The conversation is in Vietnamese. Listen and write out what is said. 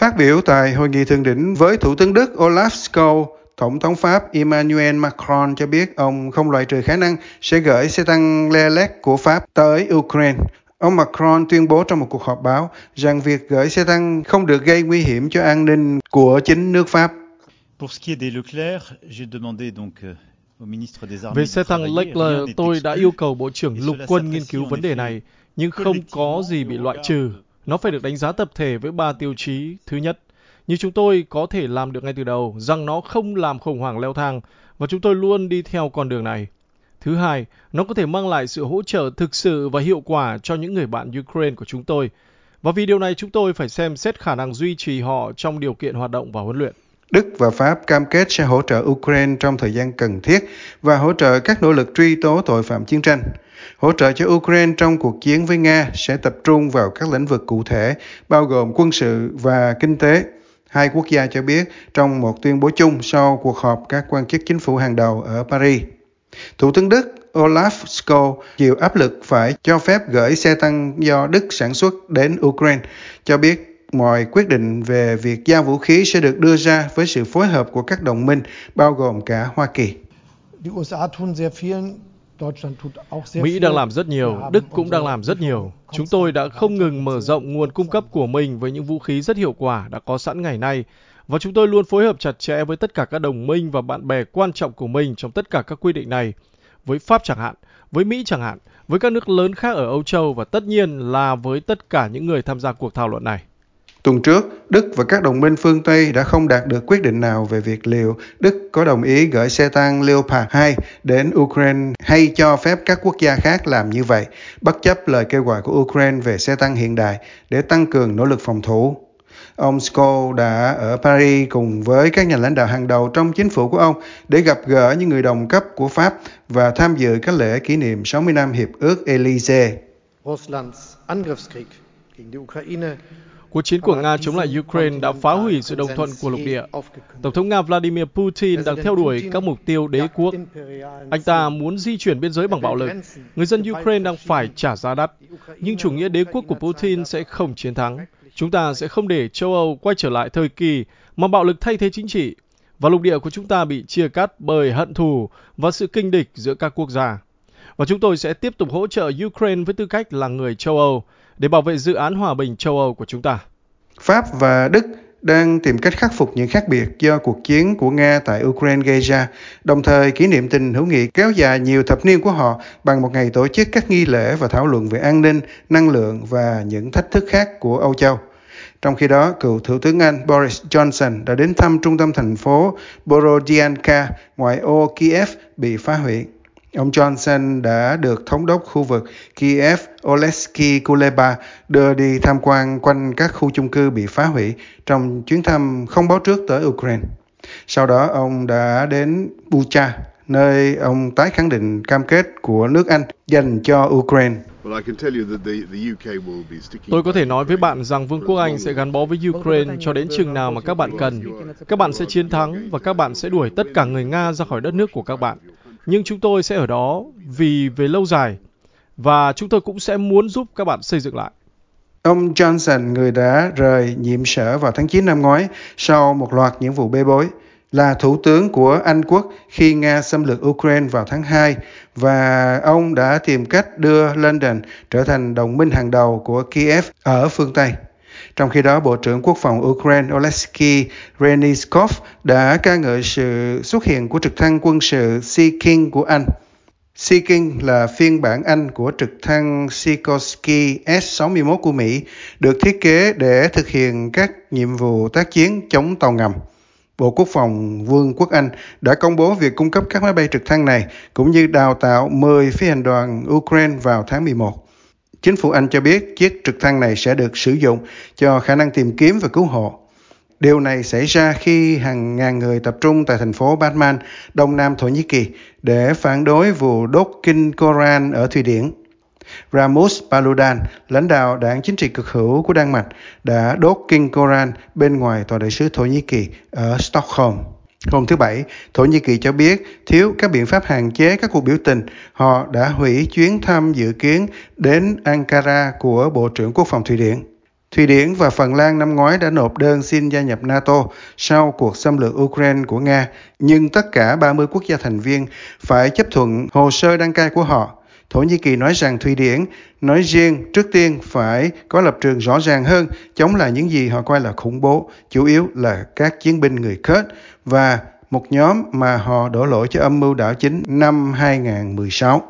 Phát biểu tại hội nghị thượng đỉnh với Thủ tướng Đức Olaf Scholz, Tổng thống Pháp Emmanuel Macron cho biết ông không loại trừ khả năng sẽ gửi xe tăng Leopard của Pháp tới Ukraine. Ông Macron tuyên bố trong một cuộc họp báo rằng việc gửi xe tăng không được gây nguy hiểm cho an ninh của chính nước Pháp. Pour ce qui est des Leclerc, j'ai demandé donc về xe tăng Leclerc, tôi đã yêu cầu Bộ trưởng Lục quân nghiên cứu vấn đề này, nhưng không có gì bị loại trừ. Nó phải được đánh giá tập thể với ba tiêu chí. Thứ nhất, như chúng tôi có thể làm được ngay từ đầu, rằng nó không làm khủng hoảng leo thang, và chúng tôi luôn đi theo con đường này. Thứ hai, nó có thể mang lại sự hỗ trợ thực sự và hiệu quả cho những người bạn Ukraine của chúng tôi. Và vì điều này chúng tôi phải xem xét khả năng duy trì họ trong điều kiện hoạt động và huấn luyện. Đức và Pháp cam kết sẽ hỗ trợ Ukraine trong thời gian cần thiết và hỗ trợ các nỗ lực truy tố tội phạm chiến tranh. Hỗ trợ cho Ukraine trong cuộc chiến với Nga sẽ tập trung vào các lĩnh vực cụ thể, bao gồm quân sự và kinh tế. Hai quốc gia cho biết trong một tuyên bố chung sau cuộc họp các quan chức chính phủ hàng đầu ở Paris. Thủ tướng Đức Olaf Scholz chịu áp lực phải cho phép gửi xe tăng do Đức sản xuất đến Ukraine, cho biết mọi quyết định về việc giao vũ khí sẽ được đưa ra với sự phối hợp của các đồng minh, bao gồm cả Hoa Kỳ. Mỹ đang làm rất nhiều, Đức cũng đang làm rất nhiều. Chúng tôi đã không ngừng mở rộng nguồn cung cấp của mình với những vũ khí rất hiệu quả đã có sẵn ngày nay, và chúng tôi luôn phối hợp chặt chẽ với tất cả các đồng minh và bạn bè quan trọng của mình trong tất cả các quy định này. Với Pháp chẳng hạn, với Mỹ chẳng hạn, với các nước lớn khác ở Âu Châu và tất nhiên là với tất cả những người tham gia cuộc thảo luận này. Tuần trước, Đức và các đồng minh phương Tây đã không đạt được quyết định nào về việc liệu Đức có đồng ý gửi xe tăng Leopard 2 đến Ukraine hay cho phép các quốc gia khác làm như vậy, bất chấp lời kêu gọi của Ukraine về xe tăng hiện đại để tăng cường nỗ lực phòng thủ. Ông Scholz đã ở Paris cùng với các nhà lãnh đạo hàng đầu trong chính phủ của ông để gặp gỡ những người đồng cấp của Pháp và tham dự các lễ kỷ niệm 60 năm Hiệp ước Elysee. Cuộc chiến của Nga chống lại Ukraine đã phá hủy sự đồng thuận của lục địa. Tổng thống Nga Vladimir Putin đang theo đuổi các mục tiêu đế quốc. Anh ta muốn di chuyển biên giới bằng bạo lực. Người dân Ukraine đang phải trả giá đắt. Nhưng chủ nghĩa đế quốc của Putin sẽ không chiến thắng. Chúng ta sẽ không để châu Âu quay trở lại thời kỳ mà bạo lực thay thế chính trị và lục địa của chúng ta bị chia cắt bởi hận thù và sự kinh địch giữa các quốc gia. Và chúng tôi sẽ tiếp tục hỗ trợ Ukraine với tư cách là người châu Âu để bảo vệ dự án hòa bình châu Âu của chúng ta. Pháp và Đức đang tìm cách khắc phục những khác biệt do cuộc chiến của Nga tại Ukraine gây ra, đồng thời kỷ niệm tình hữu nghị kéo dài nhiều thập niên của họ bằng một ngày tổ chức các nghi lễ và thảo luận về an ninh, năng lượng và những thách thức khác của Âu Châu. Trong khi đó, cựu Thủ tướng Anh Boris Johnson đã đến thăm trung tâm thành phố Borodianka ngoại ô Kiev bị phá hủy. Ông Johnson đã được thống đốc khu vực Kiev Oleksiy Kuleba đưa đi tham quan quanh các khu chung cư bị phá hủy trong chuyến thăm không báo trước tới Ukraine. Sau đó ông đã đến Bucha, nơi ông tái khẳng định cam kết của nước Anh dành cho Ukraine. Tôi có thể nói với bạn rằng Vương quốc Anh sẽ gắn bó với Ukraine cho đến chừng nào mà các bạn cần. Các bạn sẽ chiến thắng và các bạn sẽ đuổi tất cả người Nga ra khỏi đất nước của các bạn nhưng chúng tôi sẽ ở đó vì về lâu dài và chúng tôi cũng sẽ muốn giúp các bạn xây dựng lại. Ông Johnson, người đã rời nhiệm sở vào tháng 9 năm ngoái sau một loạt những vụ bê bối, là thủ tướng của Anh quốc khi Nga xâm lược Ukraine vào tháng 2 và ông đã tìm cách đưa London trở thành đồng minh hàng đầu của Kiev ở phương Tây. Trong khi đó, Bộ trưởng Quốc phòng Ukraine Oleksiy Reznikov đã ca ngợi sự xuất hiện của trực thăng quân sự Sea King của Anh. Sea King là phiên bản Anh của trực thăng Sikorsky S-61 của Mỹ, được thiết kế để thực hiện các nhiệm vụ tác chiến chống tàu ngầm. Bộ Quốc phòng Vương quốc Anh đã công bố việc cung cấp các máy bay trực thăng này, cũng như đào tạo 10 phi hành đoàn Ukraine vào tháng 11. Chính phủ Anh cho biết chiếc trực thăng này sẽ được sử dụng cho khả năng tìm kiếm và cứu hộ. Điều này xảy ra khi hàng ngàn người tập trung tại thành phố Batman, đông nam Thổ Nhĩ Kỳ để phản đối vụ đốt kinh Koran ở Thụy Điển. Ramus Paludan, lãnh đạo đảng chính trị cực hữu của Đan Mạch, đã đốt kinh Koran bên ngoài tòa đại sứ Thổ Nhĩ Kỳ ở Stockholm. Hôm thứ Bảy, Thổ Nhĩ Kỳ cho biết thiếu các biện pháp hạn chế các cuộc biểu tình. Họ đã hủy chuyến thăm dự kiến đến Ankara của Bộ trưởng Quốc phòng Thụy Điển. Thụy Điển và Phần Lan năm ngoái đã nộp đơn xin gia nhập NATO sau cuộc xâm lược Ukraine của Nga, nhưng tất cả 30 quốc gia thành viên phải chấp thuận hồ sơ đăng cai của họ. Thổ Nhĩ Kỳ nói rằng Thụy Điển nói riêng trước tiên phải có lập trường rõ ràng hơn chống lại những gì họ coi là khủng bố, chủ yếu là các chiến binh người Kurd và một nhóm mà họ đổ lỗi cho âm mưu đảo chính năm 2016.